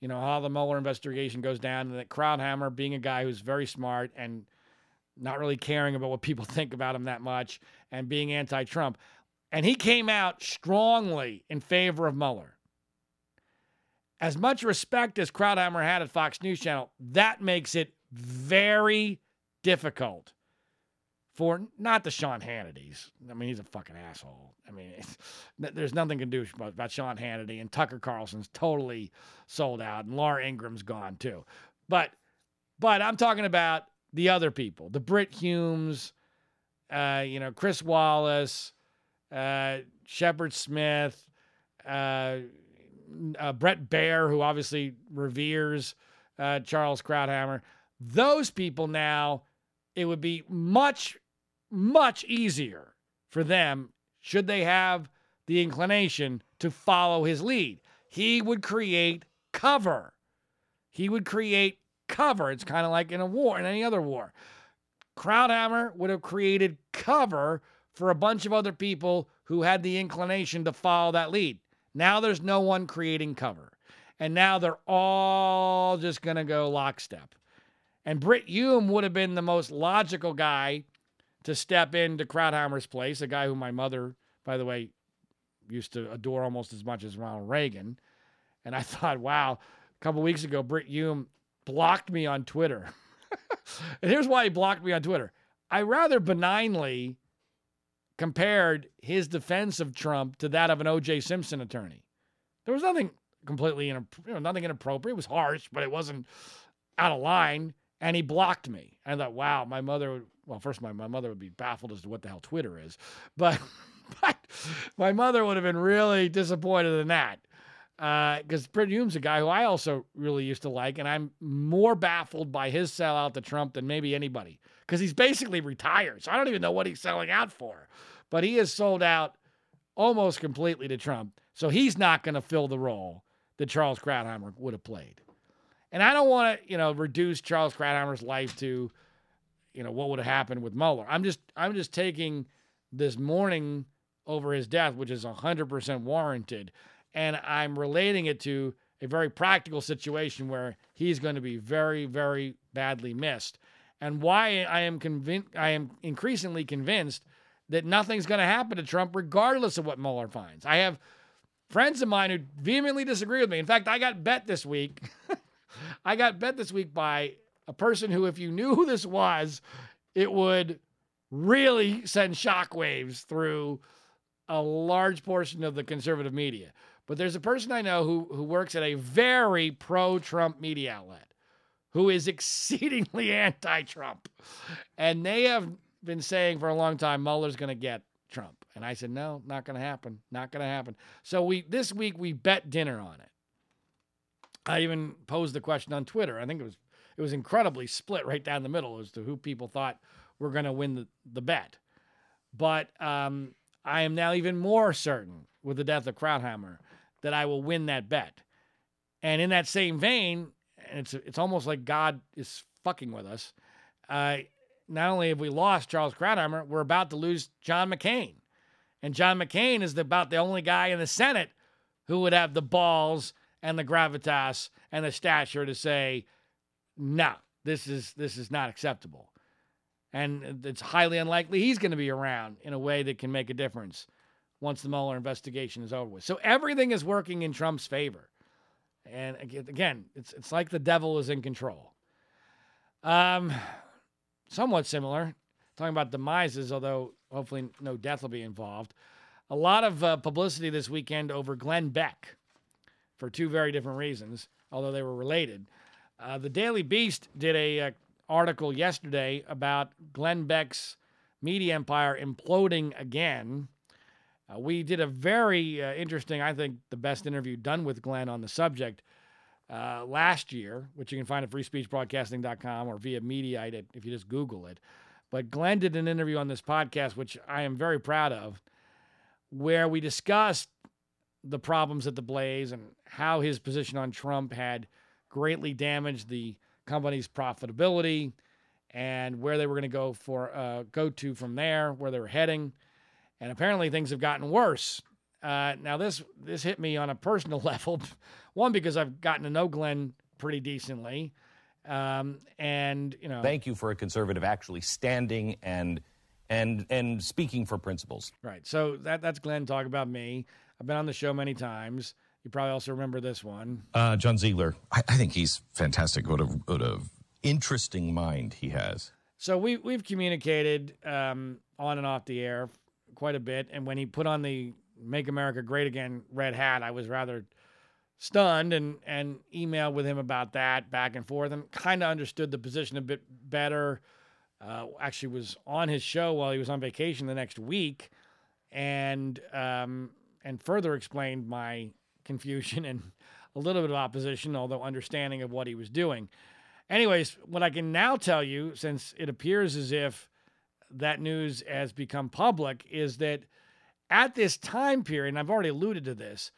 you know, how the Mueller investigation goes down and that Krauthammer being a guy who's very smart and not really caring about what people think about him that much and being anti-Trump. And he came out strongly in favor of Mueller. As much respect as Krauthammer had at Fox News Channel, that makes it very difficult for not the Sean Hannity's. I mean, he's a fucking asshole. I mean, there's nothing to do about, Sean Hannity, and Tucker Carlson's totally sold out, and Laura Ingraham's gone too. But, but I'm talking about the other people, the Brit Humes, uh, you know, Chris Wallace, uh, Shepard Smith, uh, uh, Bret Baier, who obviously reveres uh, Charles Krauthammer. Those people now, it would be much, much easier for them, should they have the inclination to follow his lead. He would create cover. He would create cover. It's kind of like in a war, in any other war. Krauthammer would have created cover for a bunch of other people who had the inclination to follow that lead. Now there's no one creating cover. And now they're all just going to go lockstep. And Brit Hume would have been the most logical guy to step into Krauthammer's place, a guy who my mother, by the way, used to adore almost as much as Ronald Reagan. And I thought, wow, a couple weeks ago, Brit Hume blocked me on Twitter. and here's why he blocked me on Twitter. I rather benignly compared his defense of Trump to that of an O.J. Simpson attorney. There was nothing completely, you know, nothing inappropriate. It was harsh, but it wasn't out of line. And he blocked me. I thought, wow, my mother well, first, my, my mother would be baffled as to what the hell Twitter is. But, but my mother would have been really disappointed in that. Because uh, Hume's a guy who I also really used to like, and I'm more baffled by his sellout to Trump than maybe anybody. Because he's basically retired. So I don't even know what he's selling out for. But he has sold out almost completely to Trump. So he's not going to fill the role that Charles Krauthammer would have played. And I don't want to, you know, reduce Charles Krauthammer's life to, you know, what would have happened with Mueller. I'm just, I'm just taking this mourning over his death, which is 100% warranted, and I'm relating it to a very practical situation where he's going to be very, very badly missed. And why I am convinced, I am increasingly convinced that nothing's going to happen to Trump, regardless of what Mueller finds. I have friends of mine who vehemently disagree with me. In fact, I got bet this week. I got bet this week by a person who, if you knew who this was, it would really send shockwaves through a large portion of the conservative media. But there's a person I know who, who works at a very pro Trump media outlet who is exceedingly anti Trump. And they have been saying for a long time Mueller's going to get Trump. And I said, no, not going to happen. Not going to happen. So we this week we bet dinner on it. I even posed the question on Twitter. I think it was it was incredibly split right down the middle as to who people thought were going to win the, the bet. But um, I am now even more certain with the death of Krauthammer that I will win that bet. And in that same vein, and it's it's almost like God is fucking with us. Uh, not only have we lost Charles Krauthammer, we're about to lose John McCain. And John McCain is about the only guy in the Senate who would have the balls and the gravitas and the stature to say, no, this is this is not acceptable. And it's highly unlikely he's going to be around in a way that can make a difference once the Mueller investigation is over with. So everything is working in Trump's favor. And again, it's it's like the devil is in control. Um, somewhat similar, talking about demises, although hopefully no death will be involved. A lot of uh, publicity this weekend over Glenn Beck for two very different reasons, although they were related. Uh, the Daily Beast did a uh, article yesterday about Glenn Beck's media empire imploding again. Uh, we did a very uh, interesting, I think, the best interview done with Glenn on the subject uh, last year, which you can find at freespeechbroadcasting.com or via Mediaite if you just Google it. But Glenn did an interview on this podcast, which I am very proud of, where we discussed the problems at the Blaze and how his position on Trump had greatly damaged the company's profitability and where they were going to go for uh, go to from there, where they were heading. And apparently things have gotten worse. Uh, now this this hit me on a personal level. One because I've gotten to know Glenn pretty decently, um, and you know. Thank you for a conservative actually standing and and and speaking for principles. Right. So that that's Glenn talking about me. I've been on the show many times. You probably also remember this one. Uh, John Ziegler. I, I, think he's fantastic. What a what a interesting mind he has. So we we've communicated um, on and off the air quite a bit, and when he put on the "Make America Great Again" red hat, I was rather stunned and and emailed with him about that back and forth and kind of understood the position a bit better. Uh, actually, was on his show while he was on vacation the next week, and um, and further explained my confusion and a little bit of opposition, although understanding of what he was doing. Anyways, what I can now tell you, since it appears as if that news has become public, is that at this time period, and I've already alluded to this,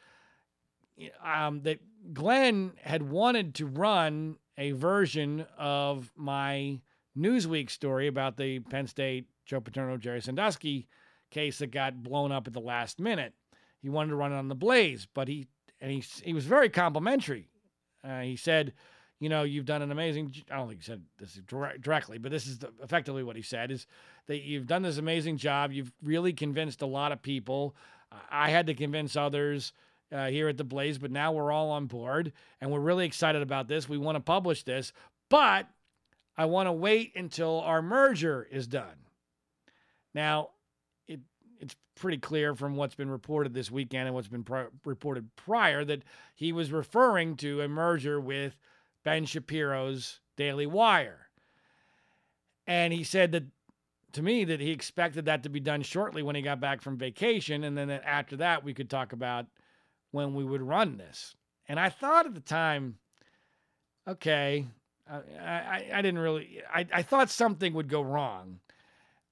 um, that Glenn had wanted to run a version of my Newsweek story about the Penn State Joe Paterno Jerry Sandusky case that got blown up at the last minute. He wanted to run it on the Blaze, but he and he he was very complimentary. Uh, he said, "You know, you've done an amazing. I don't think he said this directly, but this is the, effectively what he said: is that you've done this amazing job. You've really convinced a lot of people. I had to convince others." Uh, here at the Blaze, but now we're all on board and we're really excited about this. We want to publish this, but I want to wait until our merger is done. Now, it's pretty clear from what's been reported this weekend and what's been reported prior that he was referring to a merger with Ben Shapiro's Daily Wire. And he said that to me that he expected that to be done shortly when he got back from vacation and then that after that we could talk about when we would run this. And I thought at the time okay, I, I, I, didn't really. I, I thought something would go wrong.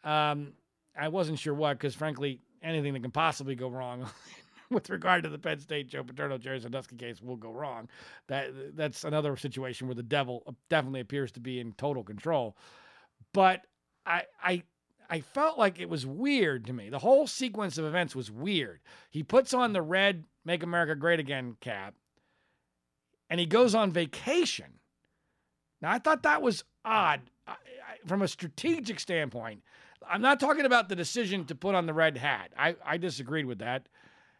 Um, I wasn't sure what, because frankly, anything that can possibly go wrong with regard to the Penn State Joe Paterno Jerry Sandusky case will go wrong. That that's another situation where the devil uh, definitely appears to be in total control. But I I I felt like it was weird to me. The whole sequence of events was weird. He puts on the red "Make America Great Again" cap, and he goes on vacation. Now I thought that was odd I, I, from a strategic standpoint. I'm not talking about the decision to put on the red hat. I, I disagreed with that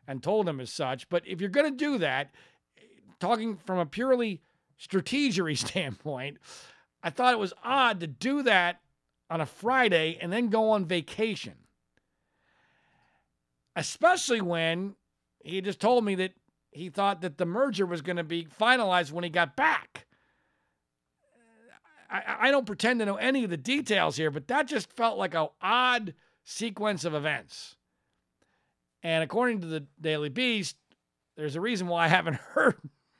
and told him as such. But if you're going to do that, talking from a purely strategery standpoint, I thought it was odd to do that on a Friday and then go on vacation. Especially when he just told me that he thought that the merger was going to be finalized when he got back. I, I don't pretend to know any of the details here, but that just felt like an odd sequence of events. And according to the Daily Beast, there's a reason why I haven't heard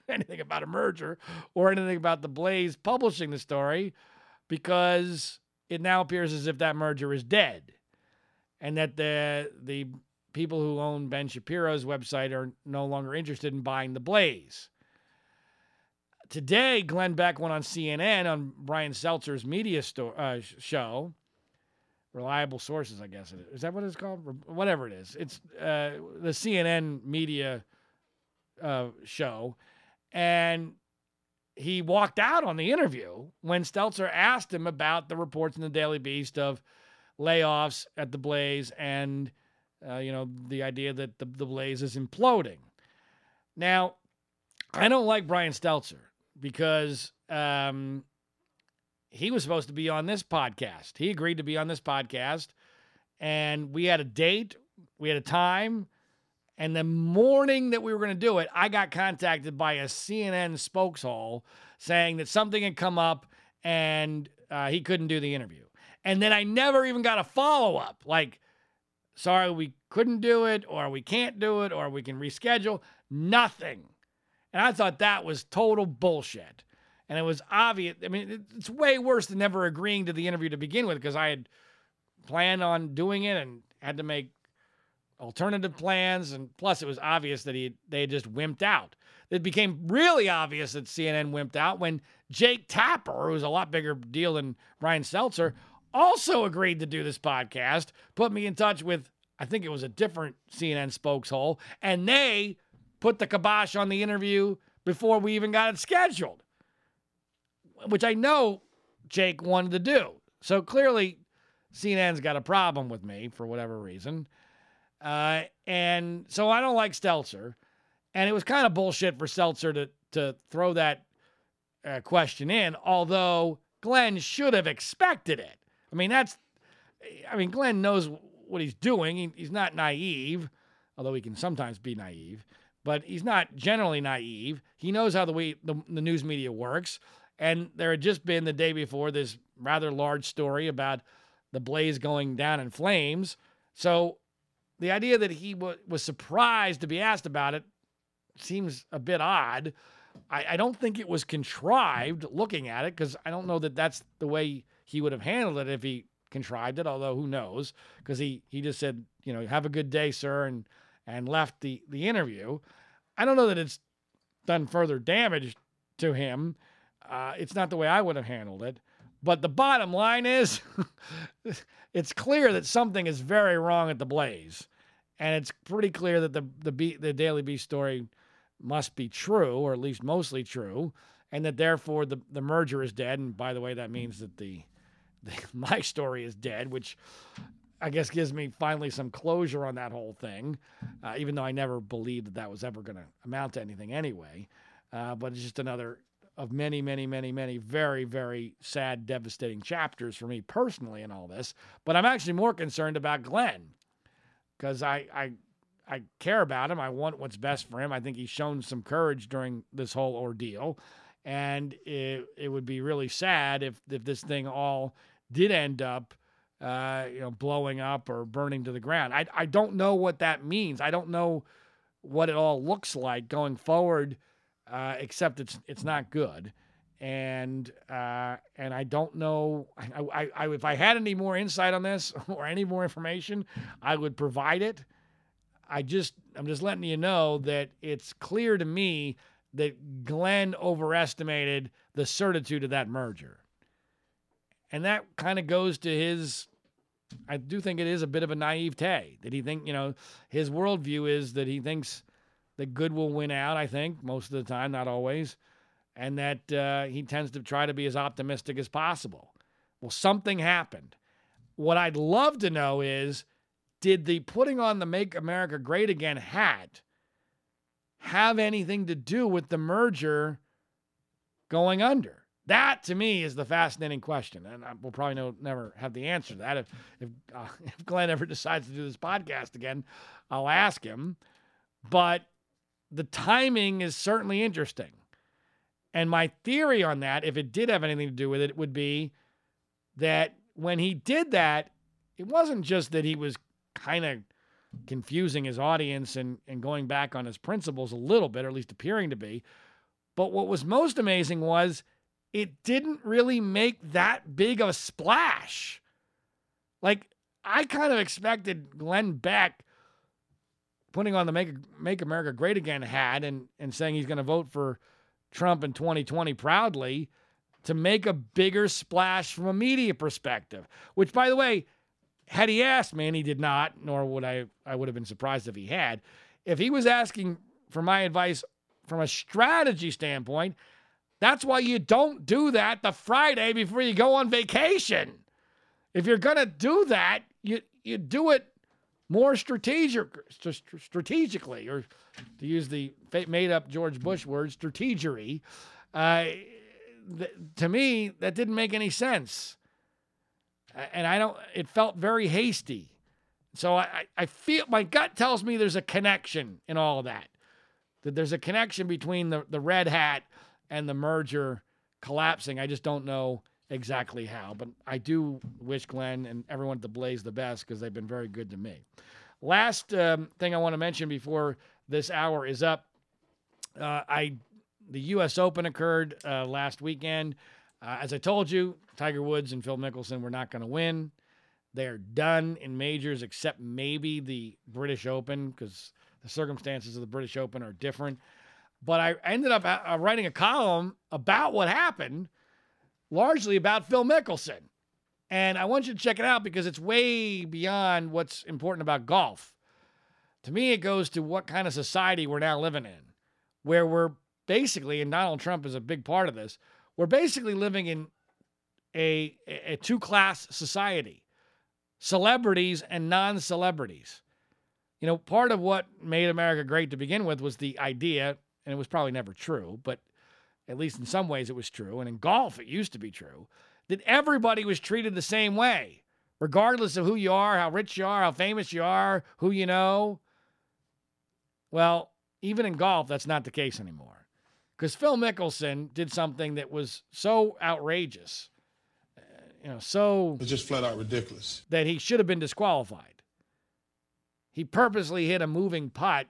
anything about a merger or anything about the Blaze publishing the story because it now appears as if that merger is dead and that the the people who own Ben Shapiro's website are no longer interested in buying the Blaze. Today, Glenn Beck went on CNN on Brian Stelter's media sto- uh, show. Reliable sources, I guess is. Is that what it's called? Whatever it is. It's uh, the CNN media uh, show. And he walked out on the interview when Stelter asked him about the reports in the Daily Beast of layoffs at the Blaze and, uh, you know, the idea that the, the Blaze is imploding. Now, I don't like Brian Stelter because um, he was supposed to be on this podcast. He agreed to be on this podcast, and we had a date, we had a time. And the morning that we were going to do it, I got contacted by a CNN spokeshole saying that something had come up and uh, he couldn't do the interview. And then I never even got a follow up like, sorry, we couldn't do it, or we can't do it, or we can reschedule. Nothing. And I thought that was total bullshit. And it was obvious. I mean, it's way worse than never agreeing to the interview to begin with because I had planned on doing it and had to make alternative plans. And plus, it was obvious that he they had just wimped out. It became really obvious that CNN wimped out when Jake Tapper, who's a lot bigger deal than Brian Stelter, also agreed to do this podcast, put me in touch with, I think it was a different CNN spokeshole, and they put the kibosh on the interview before we even got it scheduled, which I know Jake wanted to do. So clearly, CNN's got a problem with me for whatever reason. Uh, and so I don't like Stelter. And it was kind of bullshit for Stelter to, to throw that uh, question in, although Glenn should have expected it. I mean, that's, I mean, Glenn knows what he's doing. He, he's not naive, although he can sometimes be naive. But he's not generally naive. He knows how the way the, the news media works. And there had just been the day before this rather large story about the blaze going down in flames. So the idea that he w- was surprised to be asked about it seems a bit odd. I, I don't think it was contrived looking at it because I don't know that that's the way he would have handled it if he contrived it. Although who knows? Because he he just said, you know, have a good day, sir, and and left the the interview. I don't know that it's done further damage to him. Uh, it's not the way I would have handled it. But the bottom line is, it's clear that something is very wrong at the Blaze, and it's pretty clear that the the B, the Daily Beast story must be true, or at least mostly true, and that therefore the the merger is dead. And by the way, that means that the, the my story is dead, which I guess gives me finally some closure on that whole thing, uh, even though I never believed that that was ever going to amount to anything anyway. Uh, but it's just another of many, many, many, many very, very sad, devastating chapters for me personally in all this. But I'm actually more concerned about Glenn because I, I, I care about him. I want what's best for him. I think he's shown some courage during this whole ordeal, and it, it would be really sad if if this thing all did end up. Uh, you know, blowing up or burning to the ground. I, I don't know what that means. I don't know what it all looks like going forward uh, except it's it's not good. And uh, and I don't know. I, I, I, if I had any more insight on this or any more information, I would provide it. I just I'm just letting you know that it's clear to me that Glenn overestimated the certitude of that merger. And that kind of goes to his I do think it is a bit of a naivete that he think, you know, his worldview is that he thinks that good will win out, I think, most of the time, not always, and that uh, he tends to try to be as optimistic as possible. Well, something happened. What I'd love to know is did the putting on the Make America Great Again hat have anything to do with the merger going under? That to me is the fascinating question, and we'll probably no, never have the answer to that. If if, uh, if Glenn ever decides to do this podcast again, I'll ask him. But the timing is certainly interesting. And my theory on that, if it did have anything to do with it, would be that when he did that, it wasn't just that he was kind of confusing his audience and, and going back on his principles a little bit, or at least appearing to be. But what was most amazing was it didn't really make that big of a splash. Like, I kind of expected Glenn Beck putting on the Make, Make America Great Again hat and, and saying he's going to vote for Trump in 2020 proudly to make a bigger splash from a media perspective. Which, by the way, had he asked me, and he did not, nor would I, I would have been surprised if he had. If he was asking for my advice from a strategy standpoint, that's why you don't do that the Friday before you go on vacation. If you're going to do that, you, you do it more strategic, strategically, or to use the made up George Bush word, strategery. Uh, th- to me, that didn't make any sense. And I don't, it felt very hasty. So I, I feel, my gut tells me there's a connection in all of that. That there's a connection between the, the red hat and the merger collapsing. I just don't know exactly how. But I do wish Glenn and everyone at the Blaze the best because they've been very good to me. Last um, thing I want to mention before this hour is up. Uh, I the U.S. Open occurred uh, last weekend. Uh, as I told you, Tiger Woods and Phil Mickelson were not going to win. They are done in majors, except maybe the British Open, because the circumstances of the British Open are different. But I ended up uh, writing a column about what happened largely about Phil Mickelson. And I want you to check it out because it's way beyond what's important about golf. To me, it goes to what kind of society we're now living in, where we're basically, and Donald Trump is a big part of this, we're basically living in a, a two class society celebrities and non celebrities. You know, part of what made America great to begin with was the idea, and it was probably never true, but at least in some ways it was true, and in golf it used to be true, that everybody was treated the same way, regardless of who you are, how rich you are, how famous you are, who you know. Well, even in golf, that's not the case anymore. Because Phil Mickelson did something that was so outrageous, uh, you know, so It's just flat out ridiculous. that he should have been disqualified. He purposely hit a moving putt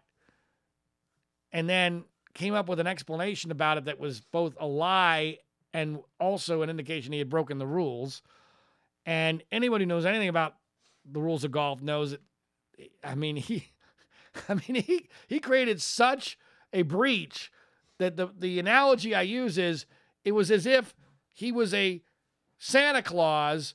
and then came up with an explanation about it that was both a lie and also an indication he had broken the rules. And anyone who knows anything about the rules of golf knows that I mean he I mean he he created such a breach that the the analogy I use is it was as if he was a Santa Claus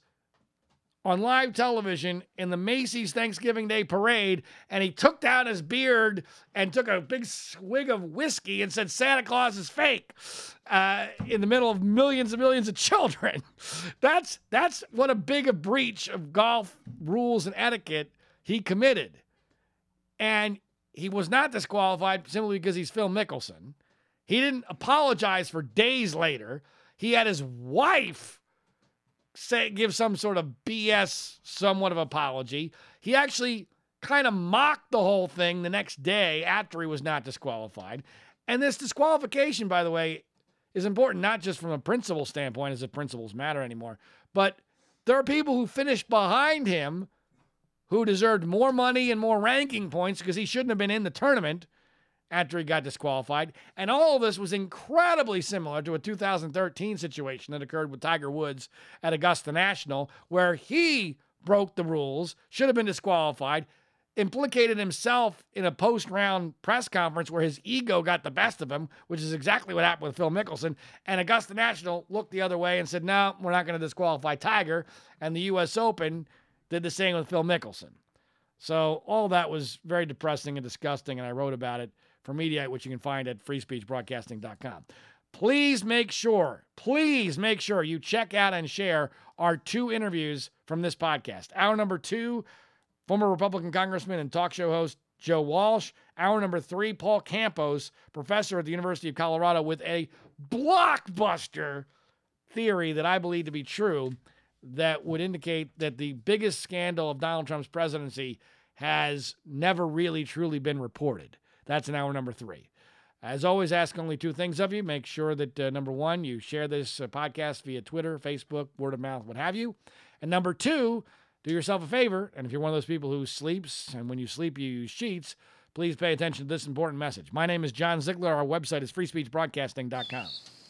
on live television in the Macy's Thanksgiving Day parade, and he took down his beard and took a big swig of whiskey and said Santa Claus is fake uh, in the middle of millions and millions of children. That's that's what a big a breach of golf rules and etiquette he committed, and he was not disqualified simply because he's Phil Mickelson. He didn't apologize for days later. He had his wife say give some sort of BS somewhat of apology. He actually kind of mocked the whole thing the next day after he was not disqualified. And this disqualification, by the way, is important not just from a principle standpoint, as if principles matter anymore, but there are people who finished behind him who deserved more money and more ranking points because he shouldn't have been in the tournament after he got disqualified. And all of this was incredibly similar to a 2013 situation that occurred with Tiger Woods at Augusta National, where he broke the rules, should have been disqualified, implicated himself in a post round press conference where his ego got the best of him, which is exactly what happened with Phil Mickelson. And Augusta National looked the other way and said, no, we're not going to disqualify Tiger. And the U.S. Open did the same with Phil Mickelson. So all that was very depressing and disgusting, and I wrote about it for Mediaite, which you can find at freespeechbroadcasting.com. Please make sure, please make sure you check out and share our two interviews from this podcast. Hour number two, former Republican Congressman and talk show host Joe Walsh. Hour number three, Paul Campos, professor at the University of Colorado, with a blockbuster theory that I believe to be true that would indicate that the biggest scandal of Donald Trump's presidency has never really truly been reported. That's in hour number three. As always, ask only two things of you. Make sure that, uh, number one, you share this uh, podcast via Twitter, Facebook, word of mouth, what have you. And number two, do yourself a favor. And if you're one of those people who sleeps and when you sleep, you use sheets, please pay attention to this important message. My name is John Ziegler. Our website is freespeechbroadcasting.com.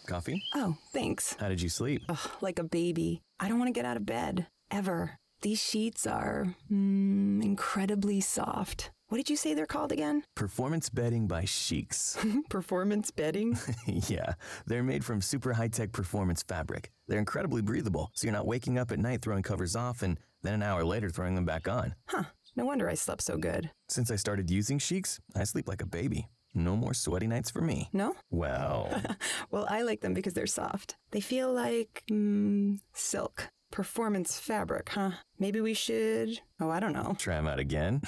Coffee? Oh, thanks. How did you sleep? Ugh, like a baby. I don't want to get out of bed. Ever. These sheets are mm, incredibly soft. What did you say they're called again? Performance bedding by Sheex. Performance bedding? yeah, they're made from super high tech performance fabric. They're incredibly breathable, so you're not waking up at night throwing covers off and then an hour later throwing them back on. Huh. No wonder I slept so good. Since I started using Sheex, I sleep like a baby. No more sweaty nights for me. No? Well, Well, I like them because they're soft. They feel like mm, silk. Performance fabric, huh? Maybe we should. Oh, I don't know. try them out again.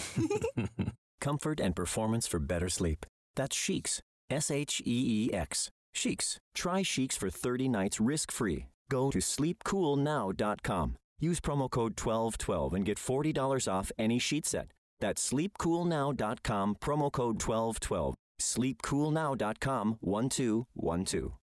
Comfort and performance for better sleep. That's Sheex. S H E E X. Sheex. Try Sheex for 30 nights risk free. Go to sleepcoolnow.com. Use promo code 1212 and get $40 off any sheet set. That's sleepcoolnow.com, promo code 1212. Sleepcoolnow.com 1212.